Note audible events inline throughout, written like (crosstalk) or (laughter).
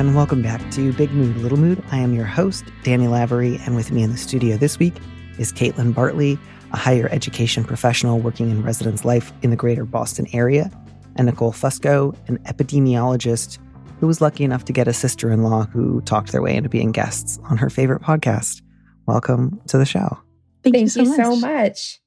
And welcome back to Big Mood, Little Mood. I am your host, Danny Lavery, and with me in the studio this week is Kaitlynn Bartley, a higher education professional working in residence life in the greater Boston area, and Nicole Fusco, an epidemiologist who was lucky enough to get a sister in law who talked their way into being guests on her favorite podcast. Welcome to the show. Thank, Thank you, so, you much. so much.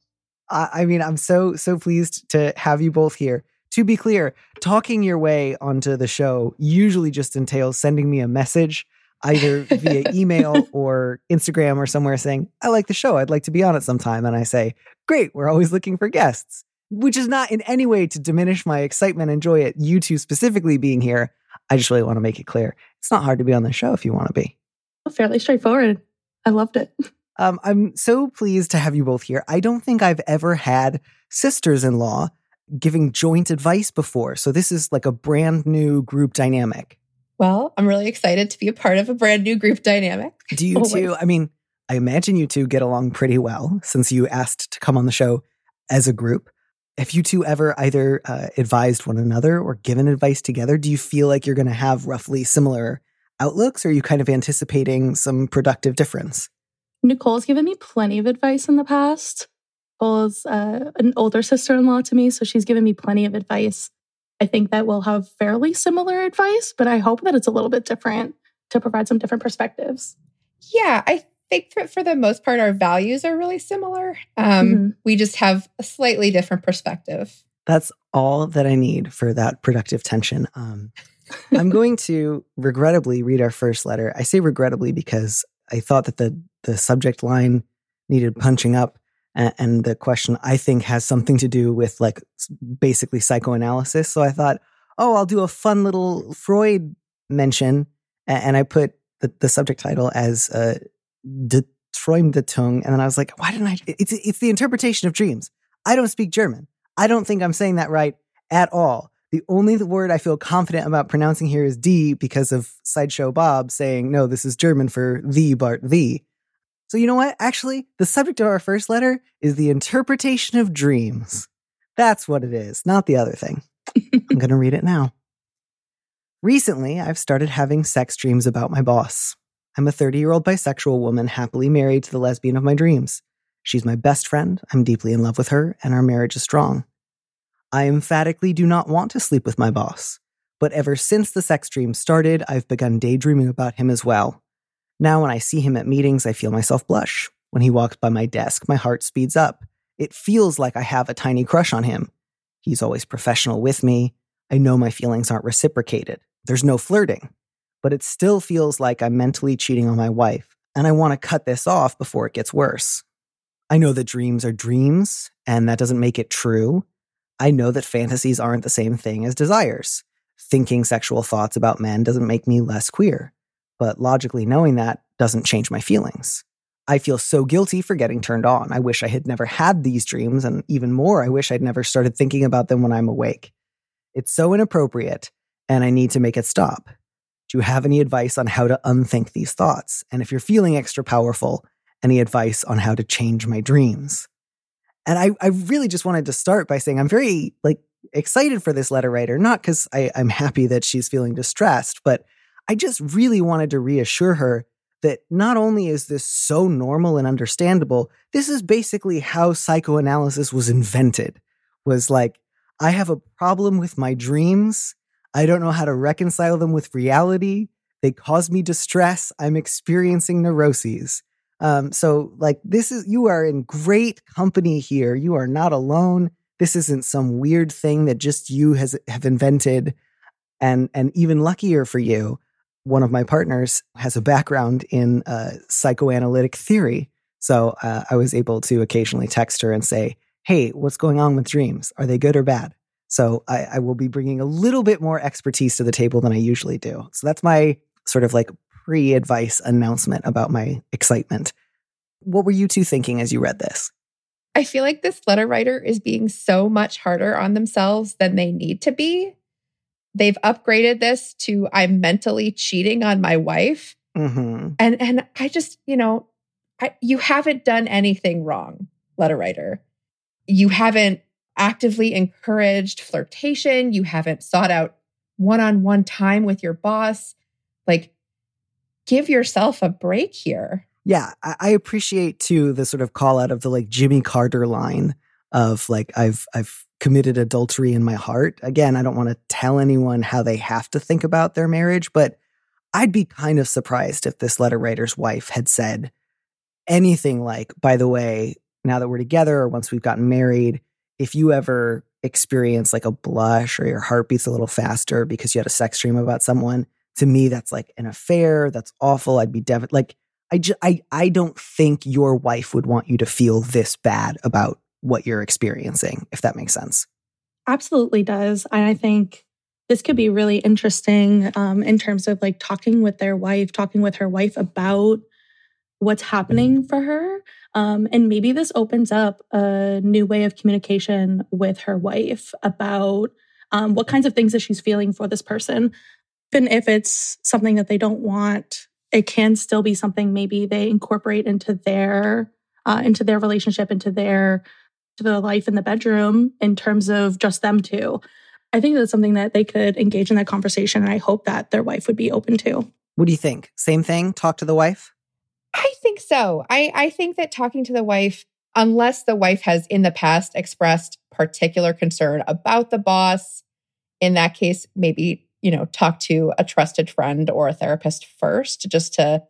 I, I mean, I'm so, so pleased to have you both here to be clear, talking your way onto the show usually just entails sending me a message either via (laughs) email or Instagram or somewhere saying, I like the show. I'd like to be on it sometime. And I say, Great, we're always looking for guests, which is not in any way to diminish my excitement and joy at you two specifically being here. I just really want to make it clear it's not hard to be on the show if you want to be. Fairly straightforward. I loved it. Um, I'm so pleased to have you both here. I don't think I've ever had sisters in law giving joint advice before. So this is like a brand new group dynamic. Well, I'm really excited to be a part of a brand new group dynamic. Do you (laughs) two? I mean, I imagine you two get along pretty well since you asked to come on the show as a group. Have you two ever either uh, advised one another or given advice together? Do you feel like you're going to have roughly similar outlooks? Or are you kind of anticipating some productive difference? Nicole's given me plenty of advice in the past. Nicole's uh, an older sister in law to me, so she's given me plenty of advice. I think that we'll have fairly similar advice, but I hope that it's a little bit different to provide some different perspectives. Yeah, I think for, for the most part, our values are really similar. Um, mm-hmm. We just have a slightly different perspective. That's all that I need for that productive tension. Um, I'm (laughs) going to regrettably read our first letter. I say regrettably because I thought that the the subject line needed punching up and, the question I think has something to do with like basically psychoanalysis. So I thought, oh, I'll do a fun little Freud mention, and I put the, the subject title as uh, Die Traumdeutung, and then I was like, why didn't I? It's it's the interpretation of dreams. I don't speak German. I don't think I'm saying that right at all. The only word I feel confident about pronouncing here is D because of Sideshow Bob saying, no, this is German for the Bart the. So, you know what? Actually, the subject of our first letter is the interpretation of dreams. That's what it is, not the other thing. (laughs) I'm going to read it now. Recently, I've started having sex dreams about my boss. I'm a 30 year old bisexual woman happily married to the lesbian of my dreams. She's my best friend, I'm deeply in love with her, and our marriage is strong. I emphatically do not want to sleep with my boss, but ever since the sex dream started, I've begun daydreaming about him as well. Now, when I see him at meetings, I feel myself blush. When he walks by my desk, my heart speeds up. It feels like I have a tiny crush on him. He's always professional with me. I know my feelings aren't reciprocated. There's no flirting. But it still feels like I'm mentally cheating on my wife, and I want to cut this off before it gets worse. I know that dreams are dreams, and that doesn't make it true. I know that fantasies aren't the same thing as desires. Thinking sexual thoughts about men doesn't make me less queer but logically knowing that doesn't change my feelings. I feel so guilty for getting turned on. I wish I had never had these dreams, and even more, I wish I'd never started thinking about them when I'm awake. It's so inappropriate, and I need to make it stop. Do you have any advice on how to unthink these thoughts? And if you're feeling extra powerful, any advice on how to change my dreams? And I, I really just wanted to start by saying I'm very like excited for this letter writer, not because I'm happy that she's feeling distressed, but I just really wanted to reassure her that not only is this so normal and understandable, this is basically how psychoanalysis was invented. Was like, I have a problem with my dreams. I don't know how to reconcile them with reality. They cause me distress. I'm experiencing neuroses. Um, so, like, this is, you are in great company here. You are not alone. This isn't some weird thing that just you has, have invented. And, and even luckier for you, one of my partners has a background in uh, psychoanalytic theory. So uh, I was able to occasionally text her and say, Hey, what's going on with dreams? Are they good or bad? So I, I will be bringing a little bit more expertise to the table than I usually do. So that's my sort of like pre advice announcement about my excitement. What were you two thinking as you read this? I feel like this letter writer is being so much harder on themselves than they need to be. They've upgraded this to I'm mentally cheating on my wife. Mm-hmm. And and I just, you know, I, you haven't done anything wrong, letter writer. You haven't actively encouraged flirtation. You haven't sought out one on one time with your boss. Like, give yourself a break here. Yeah, I, I appreciate too the sort of call out of the like Jimmy Carter line of like I've I've committed adultery in my heart. Again, I don't want to tell anyone how they have to think about their marriage, but I'd be kind of surprised if this letter writer's wife had said anything like, by the way, now that we're together or once we've gotten married, if you ever experience like a blush or your heart beats a little faster because you had a sex dream about someone, to me that's like an affair. That's awful. I'd be devastated. Like I, just, I, I don't think your wife would want you to feel this bad about what you're experiencing, if that makes sense. Absolutely does. And I think this could be really interesting um, in terms of like talking with their wife, talking with her wife about what's happening for her. Um, and maybe this opens up a new way of communication with her wife about um, what kinds of things that she's feeling for this person. Even if it's something that they don't want it can still be something maybe they incorporate into their uh, into their relationship, into their to the life in the bedroom in terms of just them two. I think that's something that they could engage in that conversation, and I hope that their wife would be open to. What do you think? Same thing? Talk to the wife? I think so. I, I think that talking to the wife, unless the wife has in the past expressed particular concern about the boss, in that case, maybe you know, talk to a trusted friend or a therapist first just to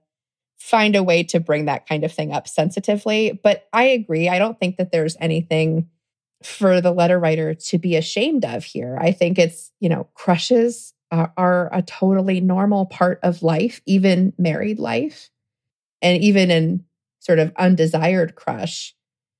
find a way to bring that kind of thing up sensitively. But I agree. I don't think that there's anything for the letter writer to be ashamed of here. I think it's, you know, crushes are, are a totally normal part of life, even married life. And even in sort of undesired crush,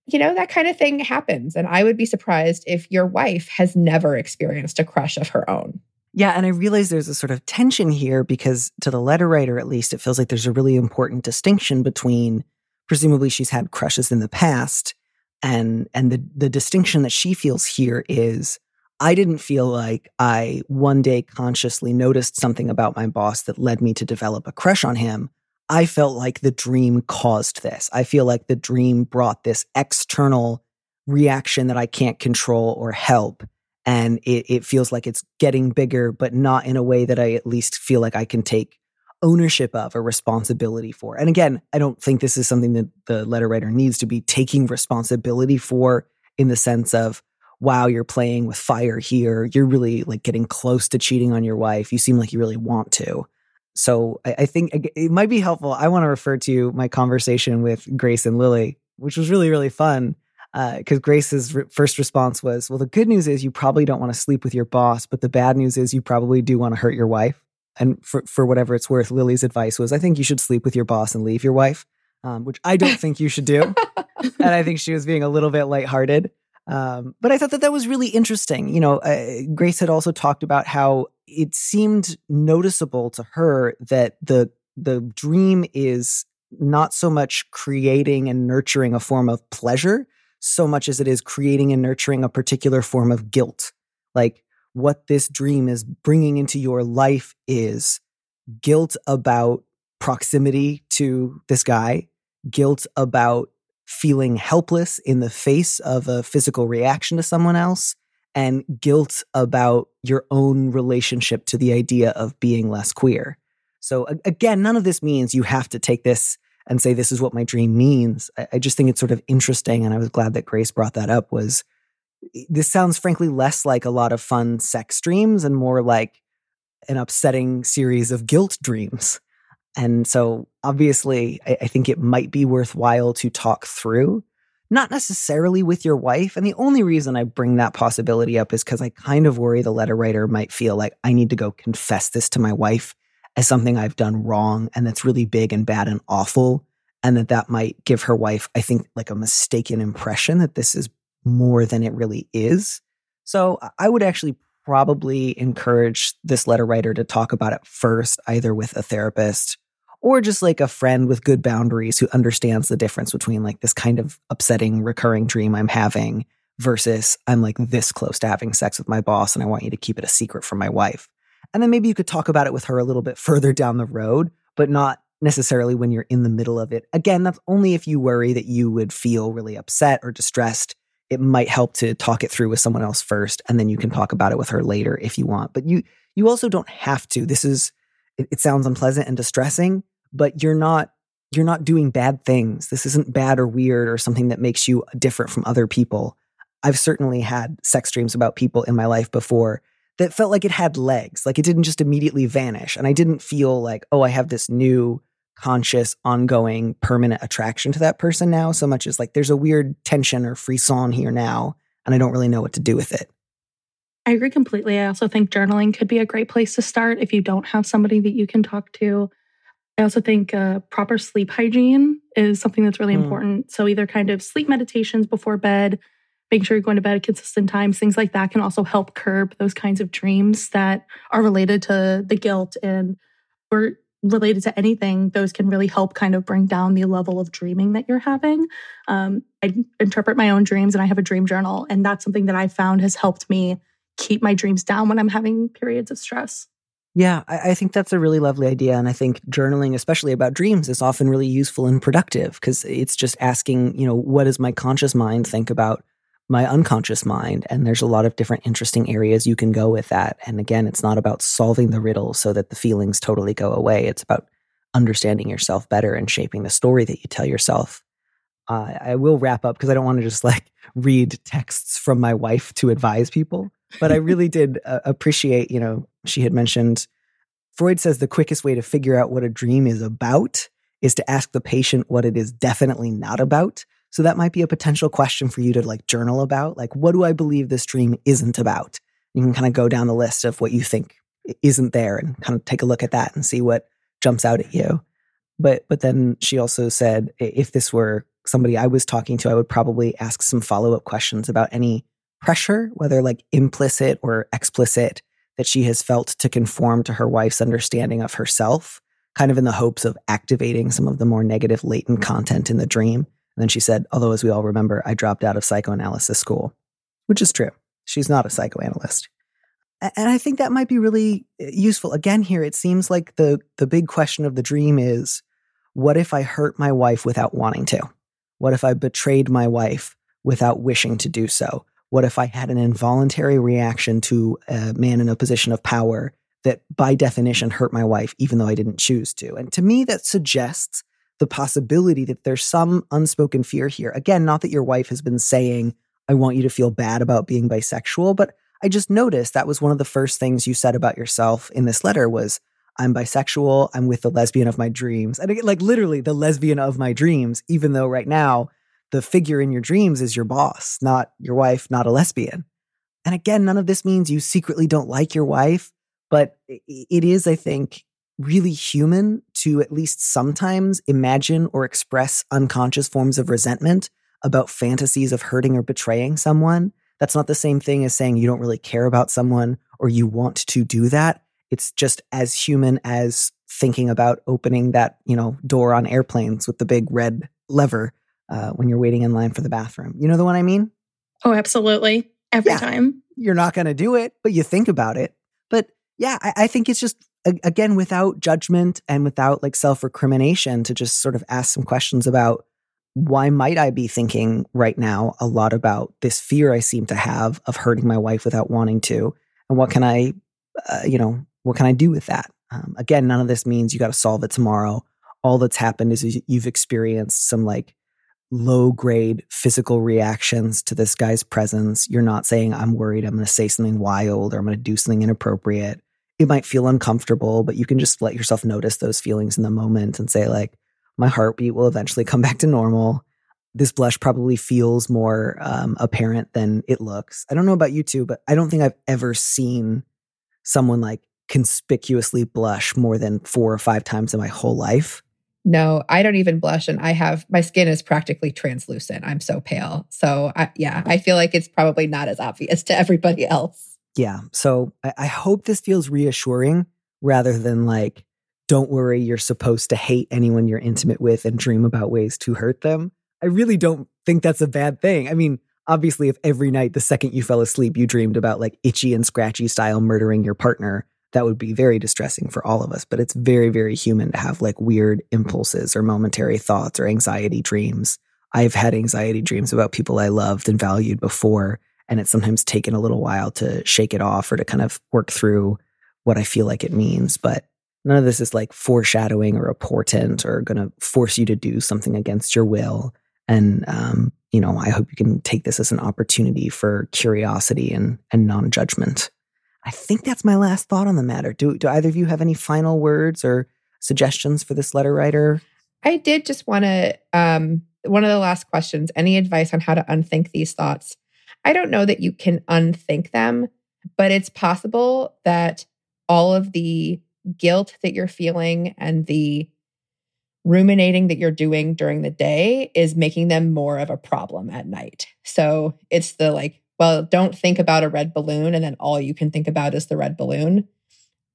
you know, that kind of thing happens. And I would be surprised if your wife has never experienced a crush of her own. Yeah, and I realize there's a sort of tension here because to the letter writer, at least, it feels like there's a really important distinction between presumably she's had crushes in the past and and the the distinction that she feels here is I didn't feel like I one day consciously noticed something about my boss that led me to develop a crush on him. I felt like the dream caused this. I feel like the dream brought this external reaction that I can't control or help and it, it feels like it's getting bigger, but not in a way that I at least feel like I can take ownership of or responsibility for. And again, I don't think this is something that the letter writer needs to be taking responsibility for in the sense of, wow, you're playing with fire here. You're really like getting close to cheating on your wife. You seem like you really want to. So I, I think it might be helpful. I want to refer to my conversation with Grace and Lily, which was really, really fun because uh, Grace's re- first response was, "Well, the good news is you probably don't want to sleep with your boss, but the bad news is you probably do want to hurt your wife." And for for whatever it's worth, Lily's advice was, "I think you should sleep with your boss and leave your wife," um, which I don't think you should do. (laughs) and I think she was being a little bit lighthearted. Um, but I thought that that was really interesting. You know, uh, Grace had also talked about how it seemed noticeable to her that the the dream is not so much creating and nurturing a form of pleasure so much as it is creating and nurturing a particular form of guilt. Like what this dream is bringing into your life is guilt about proximity to this guy, guilt about feeling helpless in the face of a physical reaction to someone else, and guilt about your own relationship to the idea of being less queer. So, again, none of this means you have to take this and say this is what my dream means. I, I just think it's sort of interesting, and I was glad that Grace brought that up. Was this sounds frankly less like a lot of fun sex dreams and more like an upsetting series of guilt dreams. And so, obviously, I, I, think it might be worthwhile to talk through, not necessarily with your wife. And the only reason I bring that possibility up is because I kind of worry the letter writer might feel like I need to go confess this to my wife as something I've done wrong and that's really big and bad and awful. And that that might give her wife, I think, like a mistaken impression that this is more than it really is. So I would actually probably encourage this letter writer to talk about it first, either with a therapist or just like a friend with good boundaries who understands the difference between like this kind of upsetting recurring dream I'm having versus I'm like this close to having sex with my boss and I want you to keep it a secret from my wife. And then maybe you could talk about it with her a little bit further down the road, but not necessarily when you're in the middle of it. Again, that's only if you worry that you would feel really upset or distressed. It might help to talk it through with someone else first, and then you can talk about it with her later if you want. But you you also don't have to. This is it, it sounds unpleasant and distressing, but you're not you're not doing bad things. This isn't bad or weird or something that makes you different from other people. I've certainly had sex dreams about people in my life before that felt like it had legs, like it didn't just immediately vanish. And I didn't feel like, oh, I have this new conscious, ongoing, permanent attraction to that person now, so much as like there's a weird tension or frisson here now, and I don't really know what to do with it. I agree completely. I also think journaling could be a great place to start if you don't have somebody that you can talk to. I also think uh, proper sleep hygiene is something that's really mm. important. So, either kind of sleep meditations before bed, making sure you're going to bed at consistent times, things like that can also help curb those kinds of dreams that are related to the guilt and or related to anything. Those can really help kind of bring down the level of dreaming that you're having. Um, I interpret my own dreams and I have a dream journal, and that's something that I found has helped me keep my dreams down when I'm having periods of stress. Yeah, I, I, think that's a really lovely idea. And I think journaling, especially about dreams, is often really useful and productive because it's just asking, you know, what does my conscious mind think about my unconscious mind. And there's a lot of different interesting areas you can go with that. And again, it's not about solving the riddle so that the feelings totally go away. It's about understanding yourself better and shaping the story that you tell yourself. Uh, I will wrap up because I don't want to just like (laughs) read texts from my wife to advise people. But I really did uh, appreciate, you know, she had mentioned Freud says the quickest way to figure out what a dream is about is to ask the patient what it is definitely not about. So that might be a potential question for you to like journal about. Like, what do I believe this dream isn't about? You can kind of go down the list of what you think isn't there and kind of take a look at that and see what jumps out at you. But but then she also said if this were somebody I was talking to, I would probably ask some follow-up questions about any pressure, whether like implicit or explicit, that she has felt to conform to her wife's understanding of herself, kind of in the hopes of activating some of the more negative latent content in the dream. And then she said, although as we all remember, I dropped out of psychoanalysis school, which is true. She's not a psychoanalyst. And I think that might be really uh, useful. Again, here it seems like the the big question of the dream is what if I hurt my wife without wanting to? What if I betrayed my wife without wishing to do so? What if I had an involuntary reaction to a man in a position of power that by definition hurt my wife even though I didn't choose to? And to me that suggests the possibility that there's some unspoken fear here. Again, not that your wife has been saying, I want you to feel bad about being bisexual, but I just noticed that was one of the first things you said about yourself in this letter was I'm bisexual, I'm with the lesbian of my dreams. And again, like literally the lesbian of my dreams, even though right now the figure in your dreams is your boss, not your wife, not a lesbian. And again, none of this means you secretly don't like your wife, but it is, I think, really human to at least sometimes imagine or express unconscious forms of resentment about fantasies of hurting or betraying someone. That's not the same thing as saying you don't really care about someone or you want to do that. It's just as human as thinking about opening that, you know, door on airplanes with the big red lever uh, when you're waiting in line for the bathroom. You know the one I mean? Oh, absolutely. Every yeah. time. You're not going to do it, but you think about it. But yeah, I, I think it's just again without judgment and without like self-recrimination to just sort of ask some questions about why might I be thinking right now a lot about this fear I seem to have of hurting my wife without wanting to? And what can I, uh, you know, what can I do with that? Um, again, none of this means you got to solve it tomorrow. All that's happened is you've experienced some like low grade physical reactions to this guy's presence. You're not saying, I'm worried I'm going to say something wild or I'm going to do something inappropriate it might feel uncomfortable, but you can just let yourself notice those feelings in the moment and say, like, my heartbeat will eventually come (laughs) back to normal. This blush probably feels more um, apparent than it looks. I don't know about you two, but I don't think I've ever seen someone like conspicuously blush more than four or five times in my whole life. No, I don't even blush. And I have my skin is practically translucent. I'm so pale. So, I, yeah, I feel like it's probably not as obvious to everybody else. Yeah. So, I, I hope this feels reassuring rather than like, don't worry, you're supposed to hate anyone you're intimate with and dream about ways to hurt them. I really don't think that's a bad thing. I mean, obviously, if every night the second you fell asleep, you dreamed about like itchy and scratchy style murdering your partner, that would be very distressing for all of us. But it's very, very human to have like weird impulses or momentary thoughts or anxiety dreams. I've had anxiety dreams about people I loved and valued before, and it's sometimes taken a little while to shake it off or to kind of work through what I feel like it means. But none of this is like foreshadowing or a portent or going to force you to do something against your will. And, um, you know, I hope you can take this as an opportunity for curiosity and, and non judgment. I think that's my last thought on the matter. Do, do either of you have any final words or suggestions for this letter writer? I did just want to, um, one of the last questions any advice on how to unthink these thoughts? I don't know that you can unthink them, but it's possible that all of the guilt that you're feeling and the ruminating that you're doing during the day is making them more of a problem at night. So it's the like, well, don't think about a red balloon and then all you can think about is the red balloon.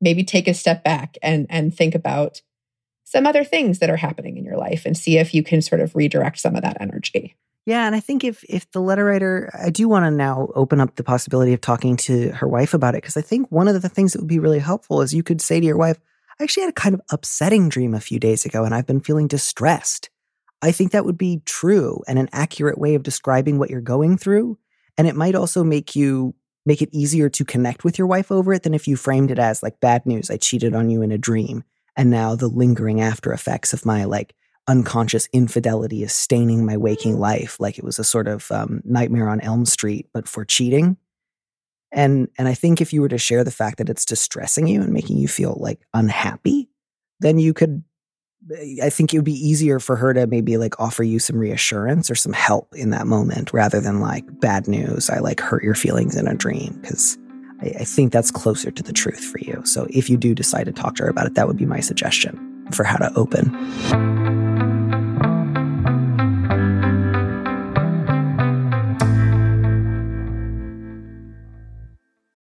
Maybe take a step back and and think about some other things that are happening in your life and see if you can sort of redirect some of that energy. Yeah, and I think if if the letter writer, I do want to now open up the possibility of talking to her wife about it because I think one of the things that would be really helpful is you could say to your wife, I actually had a kind of upsetting dream a few days ago and I've been feeling distressed. I think that would be true and an accurate way of describing what you're going through. And it might also make you make it easier to connect with your wife over it than if you framed it as like bad news. I cheated on you in a dream. And now the lingering after effects of my like unconscious infidelity is staining my waking life like it was a sort of um, nightmare on Elm Street, but for cheating. And and i think if you were to share the fact that it's distressing you and making you feel like unhappy then you could eh, i think it would be easier for her to maybe like offer you some reassurance or some help in that moment rather than like bad news i like hurt your feelings in a dream because I, I think that's closer to the truth for you. So if you do decide to talk to her about it that would be my suggestion for how to open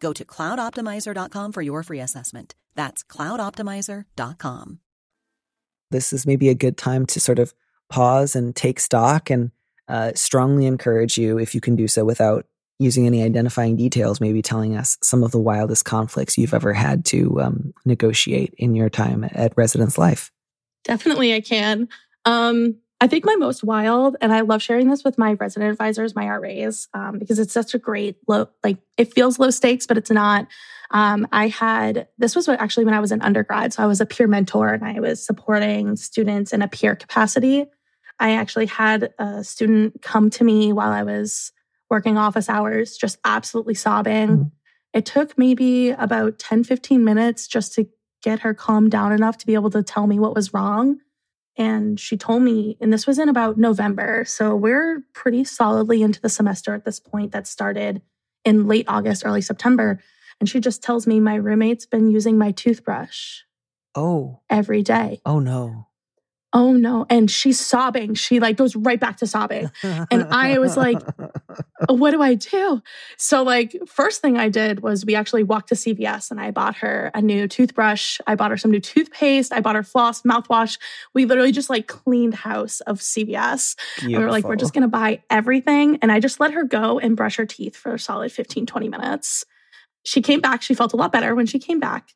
Go to cloudoptimizer.com for your free assessment. That's cloudoptimizer.com. This is maybe a good time to sort of pause and take stock and uh, strongly encourage you, if you can do so without using any identifying details, maybe telling us some of the wildest conflicts you've ever had to um, negotiate in your time at Residence Life. Definitely, I can. Um, I think my most wild, and I love sharing this with my resident advisors, my RAs, um, because it's such a great low, like it feels low stakes, but it's not. Um, I had, this was what, actually when I was an undergrad. So I was a peer mentor and I was supporting students in a peer capacity. I actually had a student come to me while I was working office hours, just absolutely sobbing. Mm-hmm. It took maybe about 10, 15 minutes just to get her calmed down enough to be able to tell me what was wrong. And she told me, and this was in about November. So we're pretty solidly into the semester at this point that started in late August, early September. And she just tells me my roommate's been using my toothbrush. Oh. Every day. Oh, no. Oh no. And she's sobbing. She like goes right back to sobbing. And I was like, (laughs) what do I do? So, like, first thing I did was we actually walked to CVS and I bought her a new toothbrush. I bought her some new toothpaste. I bought her floss, mouthwash. We literally just like cleaned house of CVS. And we were like, we're just going to buy everything. And I just let her go and brush her teeth for a solid 15, 20 minutes. She came back. She felt a lot better when she came back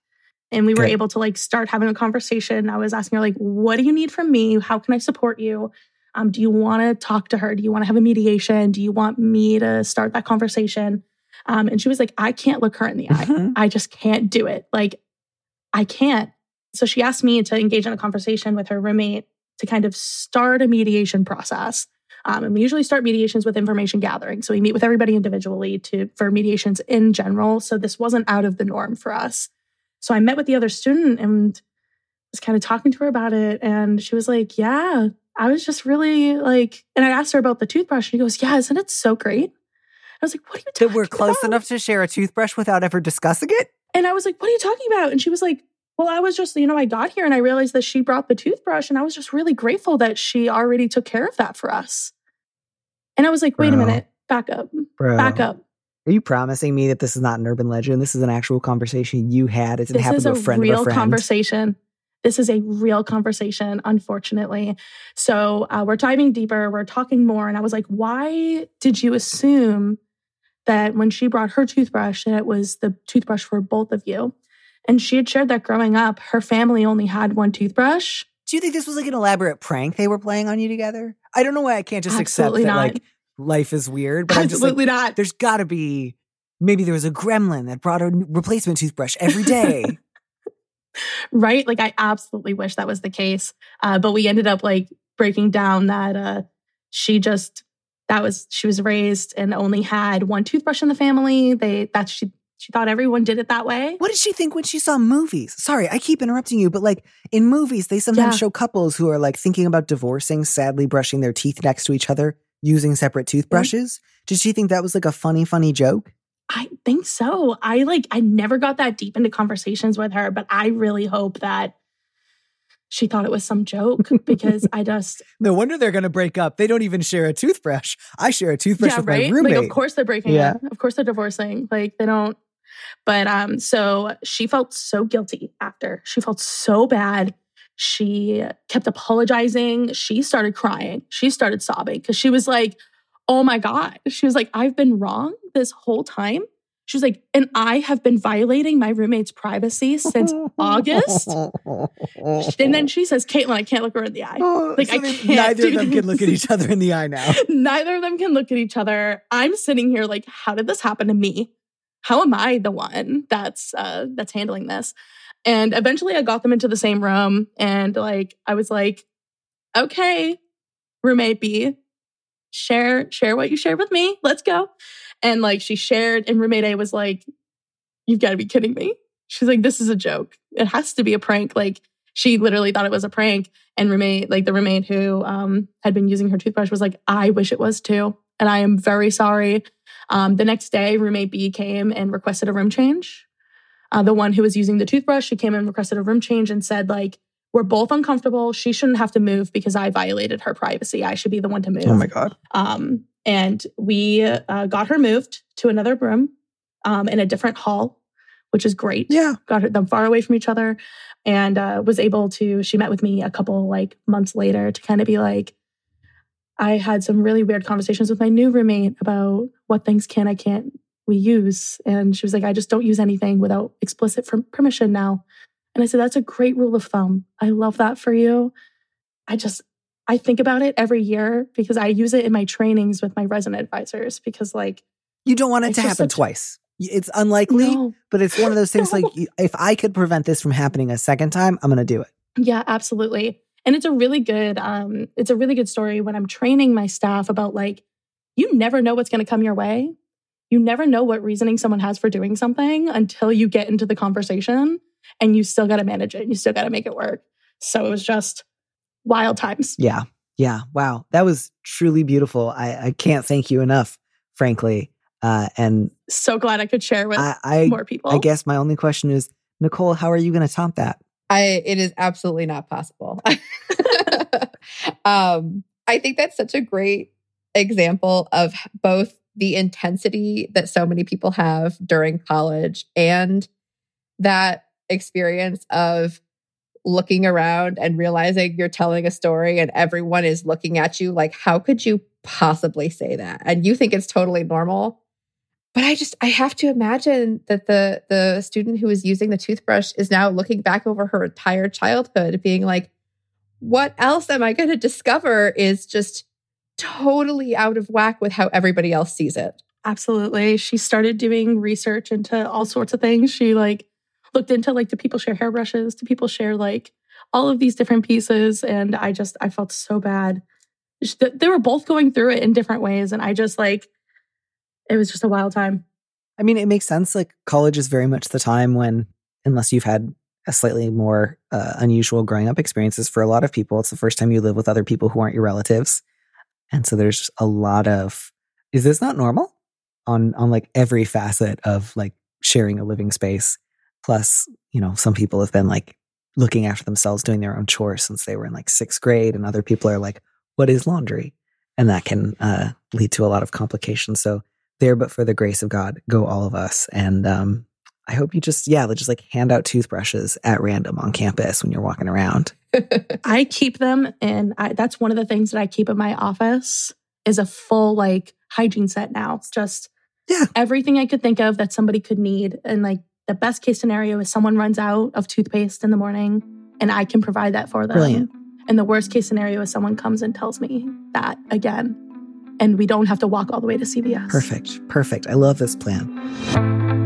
and we were Good. able to like start having a conversation. I was asking her like, "What do you need from me? How can I support you? Um, do you want to talk to her? Do you want to have a mediation? Do you want me to start that conversation?" Um, and she was like, "I can't look her in the eye. Mhm. I just can't do it. Like, I can't." So she asked me to engage in a conversation with her roommate to kind of start a mediation process. Um, and we usually start mediations with information gathering. So we meet with everybody individually to for mediations in general. So this wasn't out of the norm for us. So I met with the other student and was kind of talking to her about it. And she was like, Yeah, I was just really like, and I asked her about the toothbrush. And she goes, Yeah, isn't it so great? I was like, What are you talking that we're close about? enough to share a toothbrush without ever discussing it? And I was like, What are you talking about? And she was like, Well, I was just, you know, I got here and I realized that she brought the toothbrush. And I was just really grateful that she already took care of that for us. And I was like, Wait a minute, back up, Bro. back up. Are you promising me that this is not an urban legend? This is an actual conversation you had. It didn't this happen is to a a friend real of a friend. conversation. This is a real conversation, unfortunately. So uh, we're diving deeper, we're talking more. And I was like, why did you assume that when she brought her toothbrush, that it was the toothbrush for both of you? And she had shared that growing up, her family only had one toothbrush. Do you think this was like an elaborate prank they were playing on you together? I don't know why I can't just Absolutely accept that not. like life is weird, but just like, Absolutely not. there's got to be maybe there was a gremlin that brought a replacement toothbrush every day. right? Like I absolutely wish that was the case. Uh, but we ended up like breaking down that uh, she just that was she was raised and only had one toothbrush in the family. They that she she thought everyone did it that way. what did she think when she saw movies? Sorry, I keep interrupting you, but like in movies, they sometimes Yeah. show couples who are like thinking about divorcing, sadly brushing their teeth next to each other using separate toothbrushes. Did she think that was like a funny, funny joke? I think so. I like I never got that deep into conversations with her, but I really hope that she thought it was some joke (laughs) because I just No wonder they're going to break up. They don't even share a toothbrush. I share a toothbrush yeah, with right. my roommate. Like, of course they're breaking Yeah. up. Of course they're divorcing. Like they don't. But um, so she felt so guilty after. She felt so bad. She kept apologizing. She started crying. She started sobbing because she was like, "Oh my god!" She was like, "I've been wrong this whole time." She was like, "And I have been violating my roommate's privacy since August." (laughs) And then she says, "Kaitlynn, I can't look her in the eye." Like, I can't neither of them can look at each other in the eye now. (laughs) Neither of them can look at each other. I'm sitting here like, how did this happen to me? How am I the one that's uh that's handling this? And eventually I got them into the same room and like I was like, okay, roommate B, share share what you shared with me. Let's go. And like she shared and roommate A was like, you've got to be kidding me. She's like, this is a joke. It has to be a prank. Like she literally thought it was a prank. And roommate, like the roommate who um, had been using her toothbrush was like, I wish it was too. And I am very sorry. Um, the next day, roommate B came and requested a room change. Uh, the one who was using the toothbrush, she came and requested a room change and said, like, we're both uncomfortable. She shouldn't have to move because I violated her privacy. I should be the one to move. Oh my god. Um, and we uh, got her moved to another room um, in a different hall, which is great. Yeah. Got her, them far away from each other and uh, was able to, she met with me a couple like months later to kind of be like, I had some really weird conversations with my new roommate about what things can I can't we use. And she was like, I just don't use anything without explicit permission now. And I said, that's a great rule of thumb. I love that for you. I just, I think about it every year because I use it in my trainings with my resident advisors because, like, You don't want it to happen such- twice. It's unlikely, no, but it's one of those (laughs) things No. like if I could prevent this from happening a second time, I'm going to do it. yeah, absolutely. And it's a really good, um, it's a really good story when I'm training my staff about like, you never know what's going to come your way. You never know what reasoning someone has for doing something until you get into the conversation and you still got to manage it. And you still got to make it work. So it was just wild times. Yeah. Yeah. Wow. That was truly beautiful. I, I can't thank you enough, frankly. Uh, and So glad I could share with I, I, more people. I guess my only question is, Nicole, how are you going to top that? I it is absolutely not possible. (laughs) um, I think that's such a great example of both the intensity that so many people have during college and that experience of looking around and realizing you're telling a story and everyone is looking at you like, how could you possibly say that? And you think it's totally normal. But I just I have to imagine that the the student who is using the toothbrush is now looking back over her entire childhood, being like, what else am I going to discover is just totally out of whack with how everybody else sees it. Absolutely. She started doing research into all sorts of things. She like looked into like do people share hairbrushes? Do people share like all of these different pieces? And I just I felt so bad. They were both going through it in different ways, and I just like it was just a wild time. I mean, it makes sense. Like college is very much the time when, unless you've had a slightly more uh, unusual growing up experiences for a lot of people, it's the first time you live with other people who aren't your relatives, and so there's a lot of is this not normal on on like every facet of like sharing a living space Plus, you know, some people have been like looking after themselves, doing their own chores since they were in like sixth grade, and other people are like, what is laundry? And that can uh, lead to a lot of complications. So, there, but for the grace of God, go all of us. And um, I hope you just, yeah, just like hand out toothbrushes at random on campus when you're walking around. I keep them, and I, that's one of the things that I keep in my office is a full like hygiene set now. It's just yeah, everything I could think of that somebody could need, and like the best case scenario is someone runs out of toothpaste in the morning and I can provide that for them. Brilliant. And the worst case scenario is someone comes and tells me that again. And we don't have to walk all the way to CVS. Perfect. Perfect. I love this plan.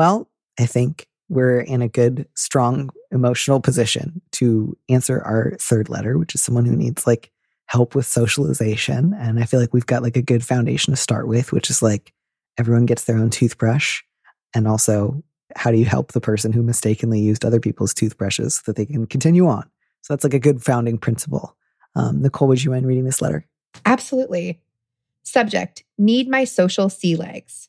Well, I think we're in a good, strong emotional position to answer our third letter, which is someone who needs like help with socialization. And I feel like we've got like a good foundation to start with, which is like everyone gets their own toothbrush. And also, how do you help the person who mistakenly used other people's toothbrushes so that they can continue on? So that's like a good founding principle. Um, Nicole, would you mind reading this letter? Absolutely. Subject Need my social sea legs.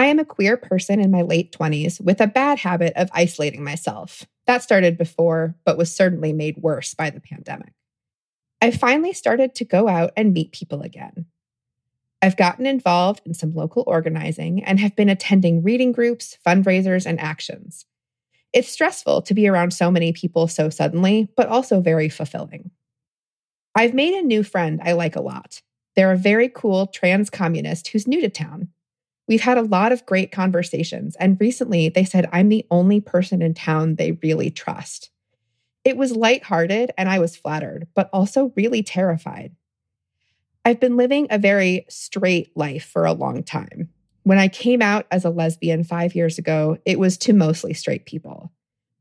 I am a queer person in my late 20s with a bad habit of isolating myself. That started before, but was certainly made worse by the pandemic. I finally started to go out and meet people again. I've gotten involved in some local organizing and have been attending reading groups, fundraisers, and actions. It's stressful to be around so many people so suddenly, but also very fulfilling. I've made a new friend I like a lot. They're a very cool trans communist who's new to town. We've had a lot of great conversations, and recently they said I'm the only person in town they really trust. It was lighthearted and I was flattered, but also really terrified. I've been living a very straight life for a long time. When I came out as a lesbian five years ago, it was to mostly straight people.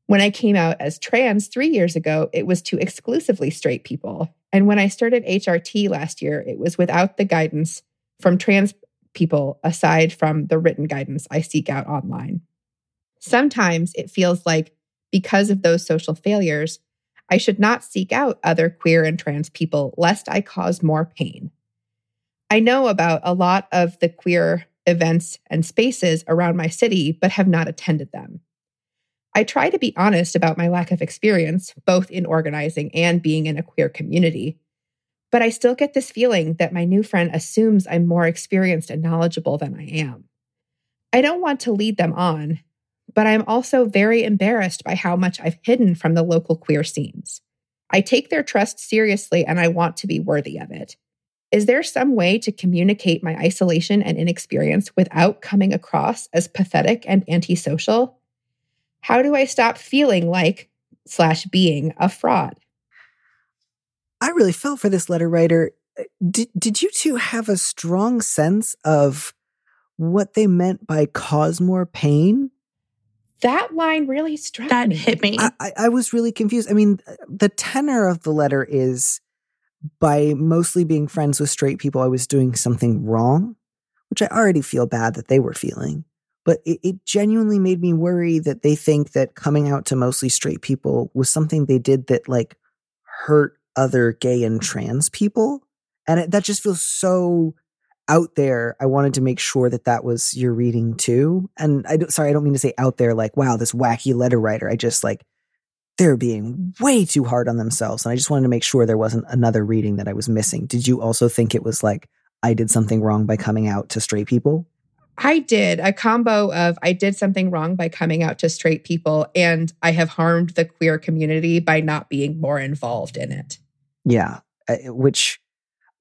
When I came out as trans three years ago, it was to exclusively straight people. And when I started HRT last year, it was without the guidance from trans people aside from the written guidance I seek out online. Sometimes it feels like because of those social failures, I should not seek out other queer and trans people lest I cause more pain. I know about a lot of the queer events and spaces around my city, but have not attended them. I try to be honest about my lack of experience, both in organizing and being in a queer community, but I still get this feeling that my new friend assumes I'm more experienced and knowledgeable than I am. I don't want to lead them on, but I'm also very embarrassed by how much I've hidden from the local queer scenes. I take their trust seriously and I want to be worthy of it. Is there some way to communicate my isolation and inexperience without coming across as pathetic and antisocial? How do I stop feeling like slash being a fraud? I really felt for this letter writer. Uh, did, did you two have a strong sense of what they meant by cause more pain? That line really struck that me. hit me. I, I, I was really confused. I mean, the tenor of the letter is by mostly being friends with straight people, I was doing something wrong, which I already feel bad that they were feeling. But it, it genuinely made me worry that they think that coming out to mostly straight people was something they did that like hurt other gay and trans people. And it, that just feels so out there, I wanted to make sure that that was your reading too. And I don't, sorry, I don't mean to say out there like, wow, this wacky letter writer. I just like, they're being way too hard on themselves. And I just wanted to make sure there wasn't another reading that I was missing. Did you also think it was like, I did something wrong by coming out to straight people? I did a combo of I did something wrong by coming out to straight people, and I have harmed the queer community by not being more involved in it. Yeah, which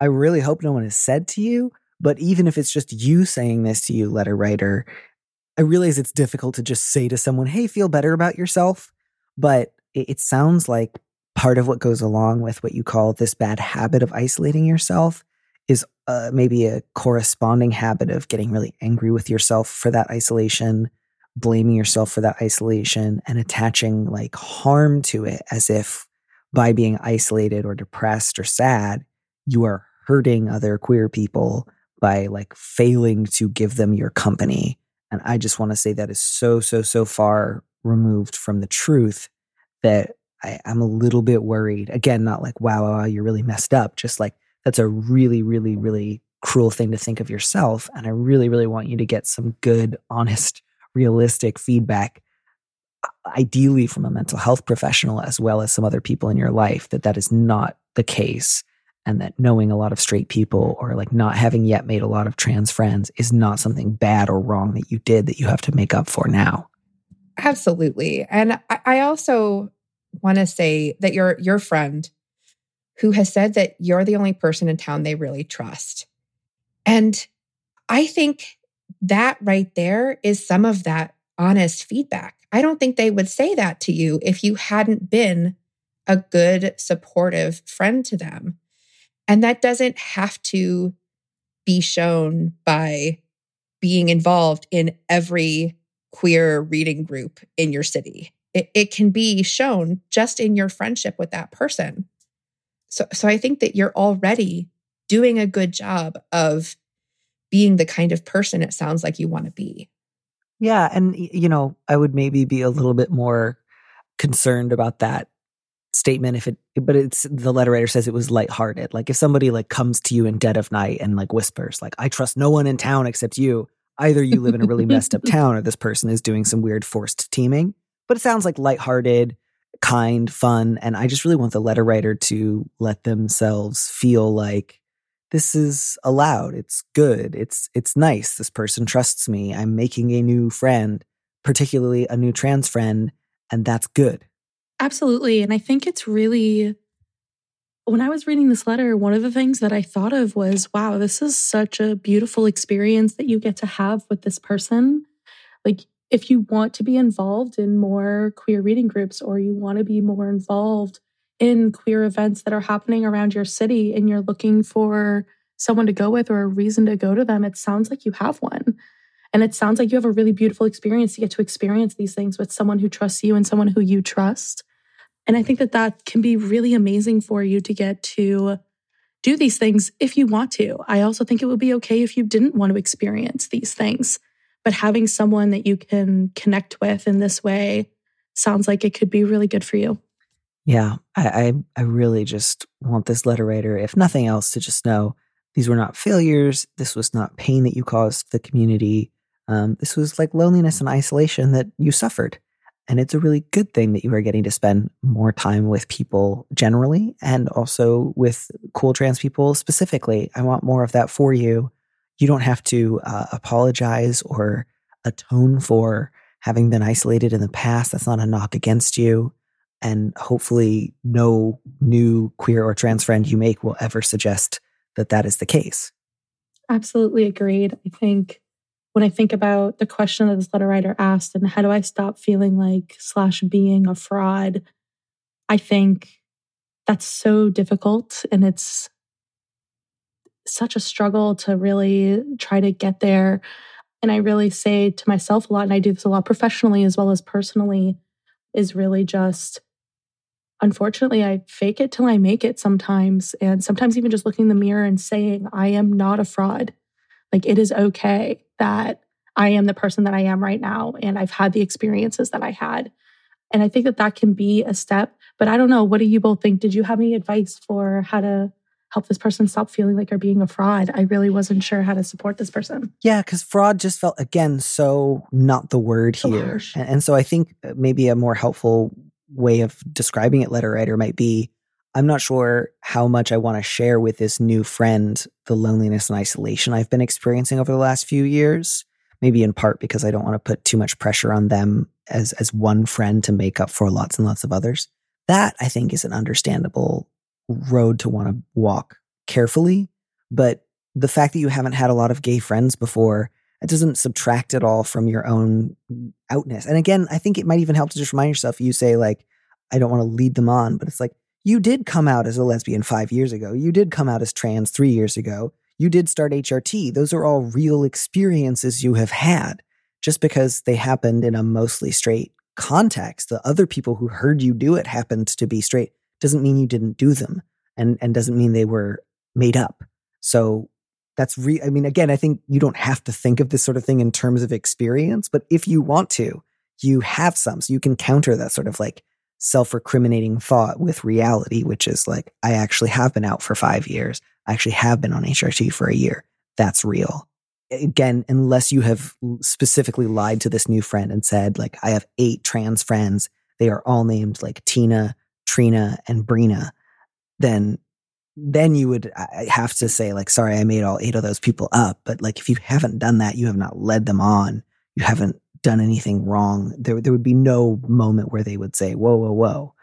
I really hope no one has said to you. But even if it's just you saying this to you, letter writer, I realize it's difficult to just say to someone, hey, feel better about yourself. But it, sounds like part of what goes along with what you call this bad habit of isolating yourself is uh, maybe a corresponding habit of getting really angry with yourself for that isolation, blaming yourself for that isolation, and attaching like harm to it as if by being isolated or depressed or sad, you are hurting other queer people by like failing to give them your company. And I just want to say that is so, so, so far removed from the truth that I, am a little bit worried. Again, not like, wow, wow, wow, you're really messed up. Just like, that's a really, really, really cruel thing to think of yourself. And I really, really want you to get some good, (laughs) honest, realistic feedback, ideally from a mental health professional as well as some other people in your life, that that is not the case. And that knowing a lot of straight people or like not having yet made a lot of trans friends is not something bad or wrong that you did that you have to make up for now. Absolutely. And I also want to say that your your friend who has said that you're the only person in town they really trust. And I think that right there is some of that honest feedback. I don't think they would say that to you if you hadn't been a good, supportive friend to them. And that doesn't have to be shown by being involved in every queer reading group in your city. It, it can be shown just in your friendship with that person. So, so I think that you're already doing a good job of being the kind of person it sounds like you want to be. Yeah. And, you know, I would maybe be a little bit more concerned about that statement if it but it's the letter writer says it was lighthearted like if somebody like comes to you in dead of night and like whispers like i trust no one in town except you either you live in a really messed up (laughs) town or this person is doing some weird forced teaming but it sounds like lighthearted kind, fun. And I just really want the letter writer to let themselves feel like this is allowed. It's good. It's it's nice. This person trusts me. I'm making a new friend, particularly a new trans friend, and that's good. Absolutely. And I think it's really when I was reading this letter, one of the things that I thought of was, wow, this is such a beautiful experience that you get to have with this person. Like if you want to be involved in more queer reading groups or you want to be more involved in queer events that are happening around your city and you're looking for someone to go with or a reason to go to them, it sounds like you have one. And it sounds like you have a really beautiful experience to get to experience these things with someone who trusts you and someone who you trust. And I think that that can be really amazing for you to get to do these things if you want to. I also think it would be okay if you didn't want to experience these things. But having someone that you can connect with in this way sounds like it could be really good for you. Yeah, I, I, I really just want this letter writer, if nothing else, to just know these were not failures. This was not pain that you caused the community. Um, this was like loneliness and isolation that you suffered. And it's a really good thing that you are getting to spend more time with people generally and also with cool trans people specifically. I want more of that for you you don't have to uh, apologize or atone for having been isolated in the past. That's not a knock against you. And hopefully, no new queer or trans friend you make will ever suggest that that is the case. Absolutely agreed. I think when I think about the question that this letter writer asked and how do I stop feeling like slash being a fraud, I think that's so difficult and it's such a struggle to really try to get there. And I really say to myself a lot, and I do this a lot professionally as well as personally, is really just unfortunately, I fake it till I make it sometimes. And sometimes even just looking in the mirror and saying, I am not a fraud. Like it is okay that I am the person that I am right now. And I've had the experiences that I had. And I think that that can be a step. But I don't know. What do you both think? Did you have any advice for how to help this person stop feeling like they're being a fraud. I really wasn't sure how to support this person. Yeah, because fraud just felt again so not the word So here, harsh. and, so I think uh, maybe a more helpful way of describing it, letter writer, might be. I'm not sure how much I want to share with this new friend the loneliness and isolation I've been experiencing over the last few years. Maybe in part because I don't want to put too much pressure on them as as one friend to make up for lots and lots of others. That I think is an understandable road to want to walk carefully. But the fact that you haven't had a lot of gay friends before, it doesn't subtract at all from your own outness. And again, I think it might even help to just remind yourself you say, like, I don't want to lead them on, but it's like, you did come out as a lesbian five years ago. You did come out as trans three years ago. You did start HRT. Those are all real experiences you have had. Just because they happened in a mostly straight context, the other people who heard you do it happened to be straight, doesn't mean you didn't do them and, and doesn't mean they were made up. So that's re I mean, again, I think you don't have to think of this sort of thing in terms of experience, but if you want to, you have some. So you can counter that sort of like self recriminating thought with reality, which is like, I actually have been out for five years. I actually have been on HRT for a year. That's real. Again, unless you have specifically lied to this new friend and said, like, I have eight trans friends. They are all named like Tina, Trina, and Brina. Then then you would have to say like sorry i made all eight of those people up but like if you haven't done that you have not led them on you haven't done anything wrong there there would be no moment where they would say whoa whoa whoa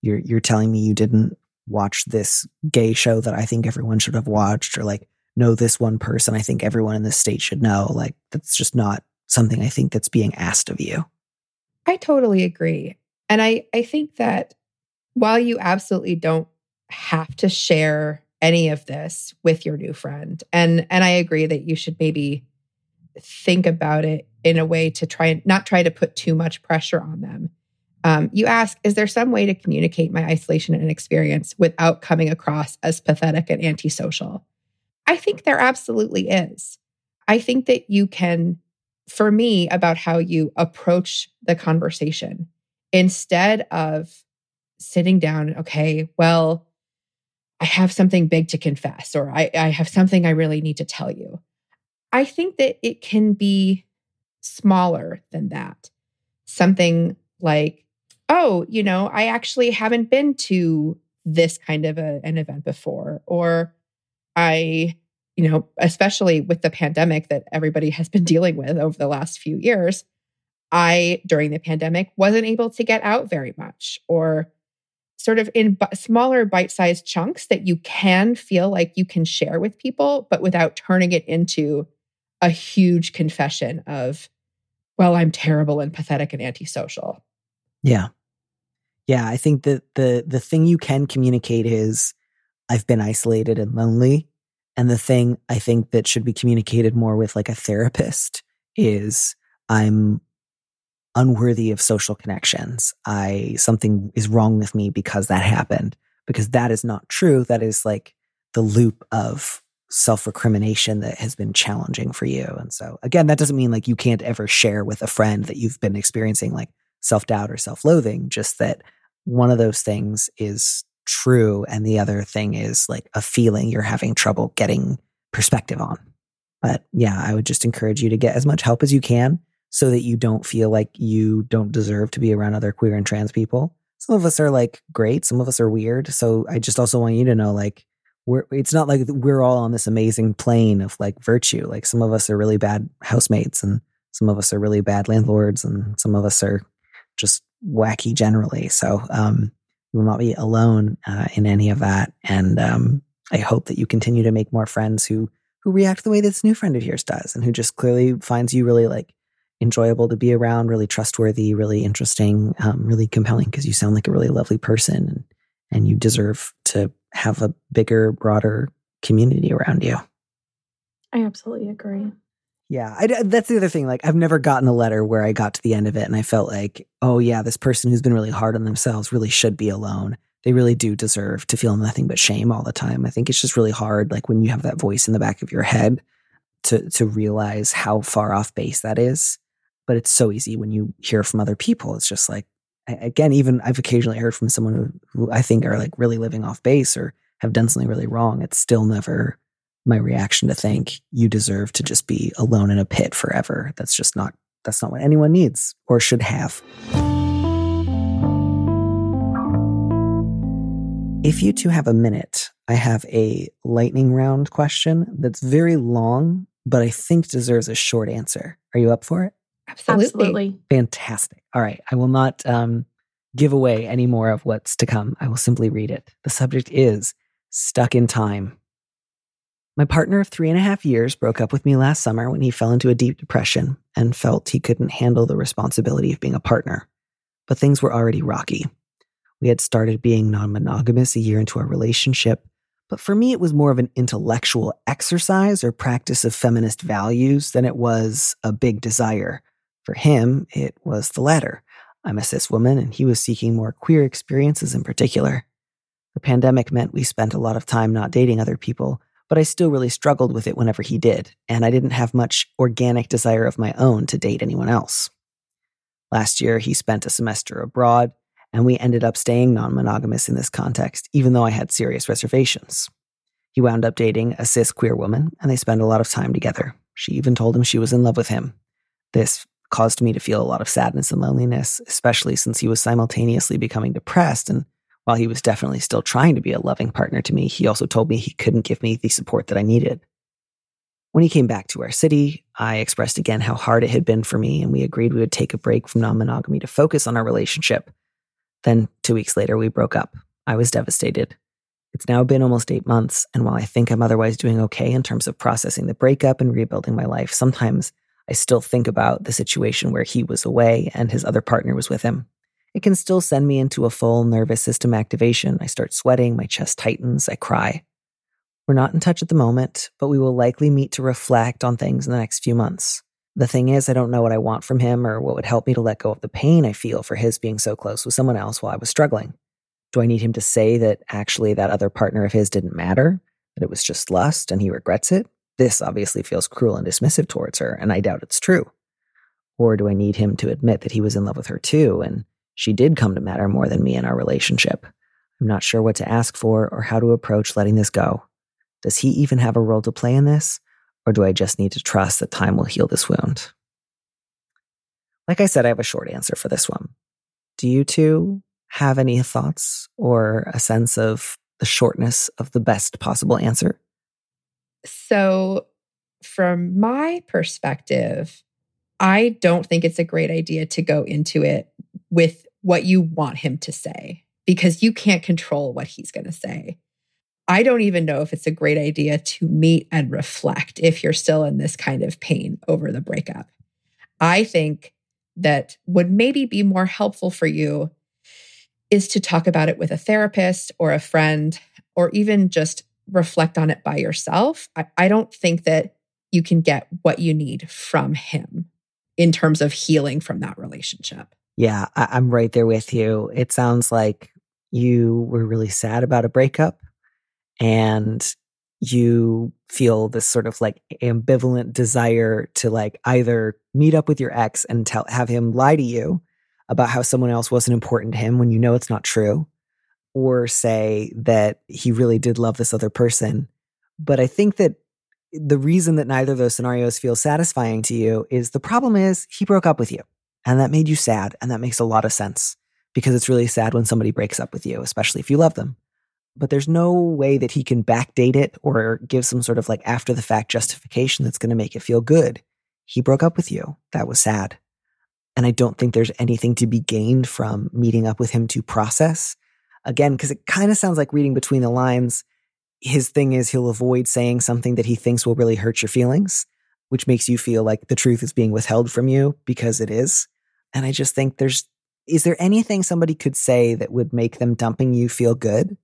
you're you're telling me you didn't watch this gay show that i think everyone should have watched or like know this one person i think everyone in this state should know like that's just not something i think that's being asked of you I totally agree. And I, I think that while you absolutely don't have to share any of this with your new friend, and and I agree that you should maybe think about it in a way to try and not try to put too much pressure on them. Um, you ask, is there some way to communicate my isolation and experience without coming across as pathetic and antisocial? I think there absolutely is. I think that you can, for me, about how you approach the conversation instead of sitting down, okay, well, I have something big to confess, or I, I have something I really need to tell you. I think that it can be smaller than that. Something like, oh, you know, I actually haven't been to this kind of a, an event before, or I, you know, especially with the pandemic that everybody has been (laughs) dealing with over the last few years, I, during the pandemic, wasn't able to get out very much, or sort of in b- smaller bite sized chunks that you can feel like you can share with people, but without turning it into a huge confession of, well, I'm terrible and pathetic and antisocial. Yeah. Yeah, I think that the the thing you can communicate is I've been isolated and lonely. And the thing I think that should be communicated more with like a therapist is I'm unworthy of social connections. I something is wrong with me because that happened. Because that is not true. That is like the loop of self recrimination that has been challenging for you. And so again, that doesn't mean like you can't ever share with a friend that you've been experiencing like self doubt or self loathing, just that one of those things is true and the other thing is like a feeling you're having trouble getting perspective on. But yeah, I would just encourage you to get as much help as you can so that you don't feel like you don't deserve to be around other queer and trans people. Some of us are like great, some of us are weird. So I just also want you to know like we're it's not like we're all on this amazing plane of like virtue. Like some of us are really bad housemates and some of us are really bad landlords and some of us are just wacky generally. So um you will not be alone uh, in any of that. And um, I hope that you continue to make more friends who who react the way this new friend of yours does, and who just clearly finds you really like enjoyable to be around, really trustworthy, really interesting, um, really compelling. Because you sound like a really lovely person, and and you deserve to have a bigger, broader community around you. I absolutely agree. Yeah, I, that's the other thing. Like, I've never gotten a letter where I got to the end of it and I felt like, oh, yeah, this person who's been really hard on themselves really should be alone. They really do deserve to feel nothing but shame all the time. I think it's just really hard, like when you have that voice in the back of your head, to to realize how far off base that is. But it's so easy when you hear from other people. It's just like, again, even I've occasionally heard from someone who, who I think are like really living off base or have done something really wrong, it's still never my reaction to think you deserve to just be alone in a pit forever. That's just not that's not what anyone needs or should have. If you two have a minute, I have a lightning round question that's very long, but I think deserves a short answer. Are you up for it? Absolutely. Absolutely. Fantastic. All right. I will not um, give away any more of what's to come. I will simply read it. The subject is Stuck in Time. My partner of three and a half years broke up with me last summer when he fell into a deep depression and felt he couldn't handle the responsibility of being a partner. But things were already rocky. We had started being non monogamous a year into our relationship, but for me, it was more of an intellectual exercise or practice of feminist values than it was a big desire. For him, it was the latter. I'm a cis woman, and he was seeking more queer experiences in particular. The pandemic meant we spent a lot of time not dating other people, but I still really struggled with it whenever he did, and I didn't have much organic desire of my own to date anyone else. Last year, he spent a semester abroad, and we ended up staying non monogamous in this context, even though I had serious reservations. He wound up dating a cis queer woman, and they spent a lot of time together. She even told him she was in love with him. This caused me to feel a lot of sadness and loneliness, especially since he was simultaneously becoming depressed. And while he was definitely still trying to be a loving partner to me, he also told me he couldn't give me the support that I needed. When he came back to our city, I expressed again how hard it had been for me, and we agreed we would take a break from non monogamy to focus on our relationship. Then, two weeks later, we broke up. I was devastated. It's now been almost eight months, and while I think I'm otherwise doing okay in terms of processing the breakup and rebuilding my life, sometimes I still think about the situation where he was away and his other partner was with him. It can still send me into a full nervous system activation. I start sweating, my chest tightens, I cry. We're not in touch at the moment, but we will likely meet to reflect on things in the next few months. The thing is, I don't know what I want from him or what would help me to let go of the pain I feel for his being so close with someone else while I was struggling. Do I need him to say that actually that other partner of his didn't matter, that it was just lust and he regrets it? This obviously feels cruel and dismissive towards her, and I doubt it's true. Or do I need him to admit that he was in love with her too, and she did come to matter more than me in our relationship? I'm not sure what to ask for or how to approach letting this go. Does he even have a role to play in this? Or do I just need to trust that time will heal this wound? Like I said, I have a short answer for this one. Do you two have any thoughts or a sense of the shortness of the best possible answer? So, from my perspective, I don't think it's a great idea to go into it with what you want him to say because you can't control what he's going to say. I don't even know if it's a great idea to meet and reflect if you're still in this kind of pain over the breakup. I think that would maybe be more helpful for you is to talk about it with a therapist or a friend, or even just reflect on it by yourself. I, I don't think that you can get what you need from him in terms of healing from that relationship. Yeah, I, I'm right there with you. It sounds like you were really sad about a breakup and you feel this sort of like ambivalent desire to like either meet up with your ex and tell have him lie to you about how someone else wasn't important to him when you know it's not true or say that he really did love this other person but i think that the reason that neither of those scenarios feel satisfying to you is the problem is he broke up with you and that made you sad and that makes a lot of sense because it's really sad when somebody breaks up with you especially if you love them but there's no way that he can backdate it or give some sort of like after the fact justification that's going to make it feel good. He broke up with you. That was sad. And I don't think there's anything to be gained from meeting up with him to process. Again, because it kind of sounds like reading between the lines. His thing is he'll avoid saying something that he thinks will really hurt your feelings, which makes you feel like the truth is being withheld from you because it is. And I just think there's, is there anything somebody could say that would make them dumping you feel good?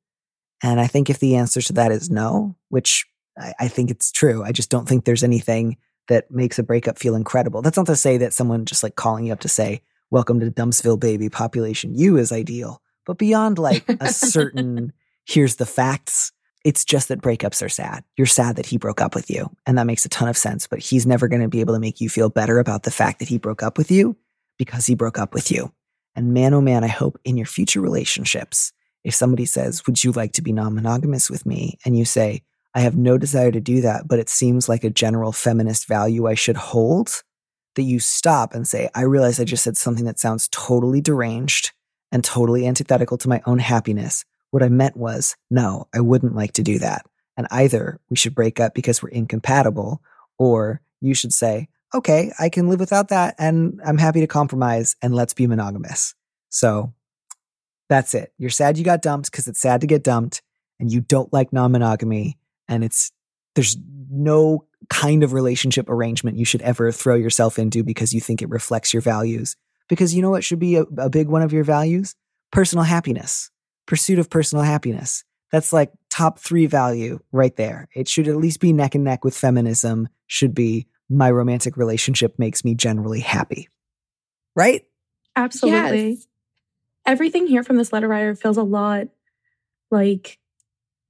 And I think if the answer to that is no, which I, I, think it's true, I just don't think there's anything that makes a breakup feel incredible. That's not to say that someone just like calling you up to say, Welcome to Dumpsville, baby, population you is ideal. But beyond like a (laughs) certain, here's the facts, it's just that breakups are sad. You're sad that he broke up with you. And that makes a ton of sense. But he's never going to be able to make you feel better about the fact that he broke up with you because he broke up with you. And man, oh man, I hope in your future relationships, if somebody says, Would you like to be non monogamous with me? And you say, I have no desire to do that, but it seems like a general feminist value I should hold, that you stop and say, I realize I just said something that sounds totally deranged and totally antithetical to my own happiness. What I meant was, no, I wouldn't like to do that. And either we should break up because we're incompatible, or you should say, okay, I can live without that and I'm happy to compromise and let's be monogamous. So that's it. You're sad you got dumped because it's sad to get dumped and you don't like non monogamy. And it's, there's no kind of relationship arrangement you should ever throw yourself into because you think it reflects your values. Because you know what should be a, a big one of your values? Personal happiness, pursuit of personal happiness. That's like top three value right there. It should at least be neck and neck with feminism, should be my romantic relationship makes me generally happy. Right? Absolutely. Yes. Everything here from this letter writer feels a lot like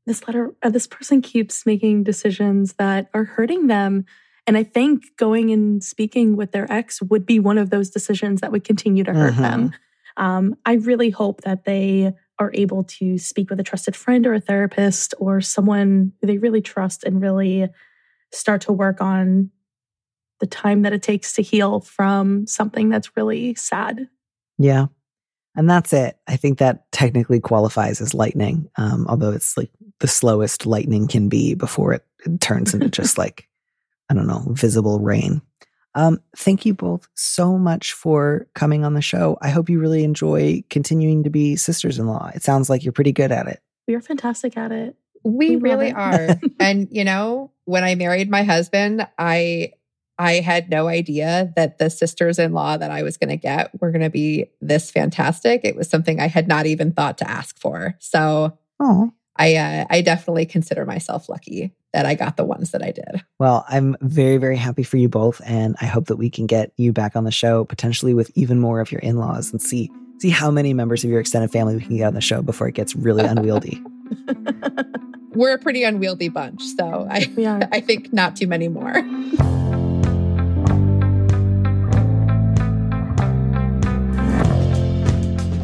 this letter, uh, this person keeps making decisions that are hurting them. And I think going and speaking with their ex would be one of those decisions that would continue to hurt mm-hmm. them. Um, I really hope that they are able to speak with a trusted friend or a therapist or someone who they really trust and really start to work on the time that it takes to heal from something that's really sad. Yeah. And that's it. I think that technically qualifies as lightning, um, although it's like the slowest lightning can be before it, it turns into just (laughs) like, I don't know, visible rain. Um, thank you both so much for coming on the show. I hope you really enjoy continuing to be sisters in law. It sounds like you're pretty good at it. You're fantastic at it. We, we really are. (laughs) and, you know, when I married my husband, I I had no idea that the sisters in law that I was going to get were going to be this fantastic. It was something I had not even thought to ask for. So oh. I, uh, I definitely consider myself lucky that I got the ones that I did. Well, I'm very, very happy for you both. And I hope that we can get you back on the show, potentially with even more of your in laws and see. See how many members of your extended family we can get on the show before it gets really unwieldy. (laughs) (laughs) We're a pretty unwieldy bunch, so I, (laughs) I think not too many more.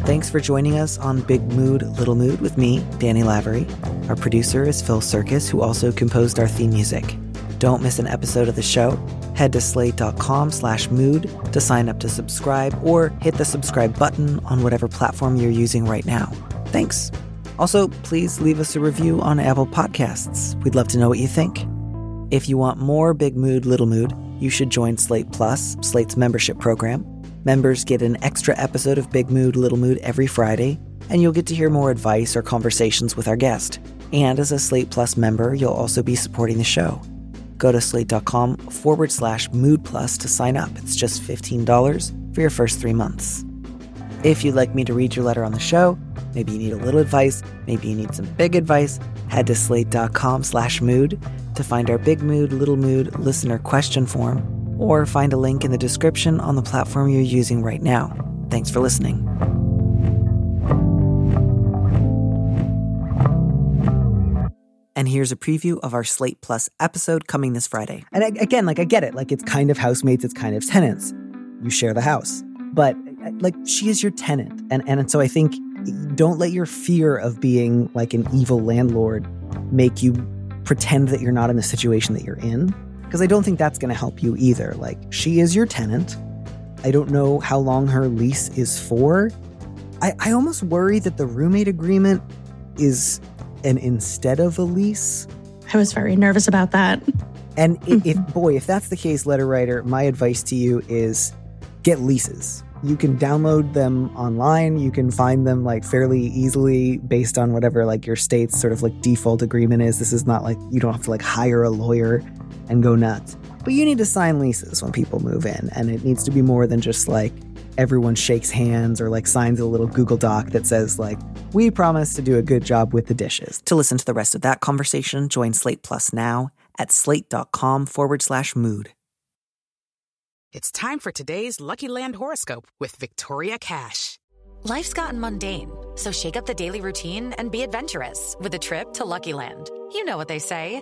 Thanks for joining us on Big Mood, Little Mood with me, Danny Lavery. Our producer is Phil Surkis, who also composed our theme music. Don't miss an episode of the show. Head to slate.com slash mood to sign up to subscribe or hit the subscribe button on whatever platform you're using right now. Thanks. Also, please leave us a review on Apple Podcasts. We'd love to know what you think. If you want more Big Mood, Little Mood, you should join Slate Plus, Slate's membership program. Members get an extra episode of Big Mood, Little Mood every Friday, and you'll get to hear more advice or conversations with our guest. And as a Slate Plus member, you'll also be supporting the show. Go to slate.com forward slash mood plus to sign up. It's just $15 for your first three months. If you'd like me to read your letter on the show, maybe you need a little advice, maybe you need some big advice, head to slate.com slash mood to find our big mood, little mood listener question form or find a link in the description on the platform you're using right now. Thanks for listening. And here's a preview of our Slate Plus episode coming this Friday. And again, like I get it, like it's kind of housemates, it's kind of tenants. You share the house. But uh, like she is your tenant. And and so I think don't let your fear of being like an evil landlord make you pretend that you're not in the situation that you're in because I don't think that's going to help you either. Like, she is your tenant. I don't know how long her lease is for. I, I almost worry that the roommate agreement is an instead of a lease. I was very nervous about that. And if, (laughs) if boy, if that's the case, letter writer, my advice to you is get leases. You can download them online. You can find them like fairly easily based on whatever like your state's sort of like default agreement is. This is not like you don't have to like hire a lawyer and go nuts. But you need to sign leases when people move in, and it needs to be more than just like everyone shakes hands or like signs a little Google Doc that says like we promise to do a good job with the dishes. To listen to the rest of that conversation, join Slate Plus now at slate.com forward slash mood. It's time for today's Lucky Land horoscope with Victoria Cash. Life's gotten mundane, so shake up the daily routine and be adventurous with a trip to Lucky Land. You know what they say.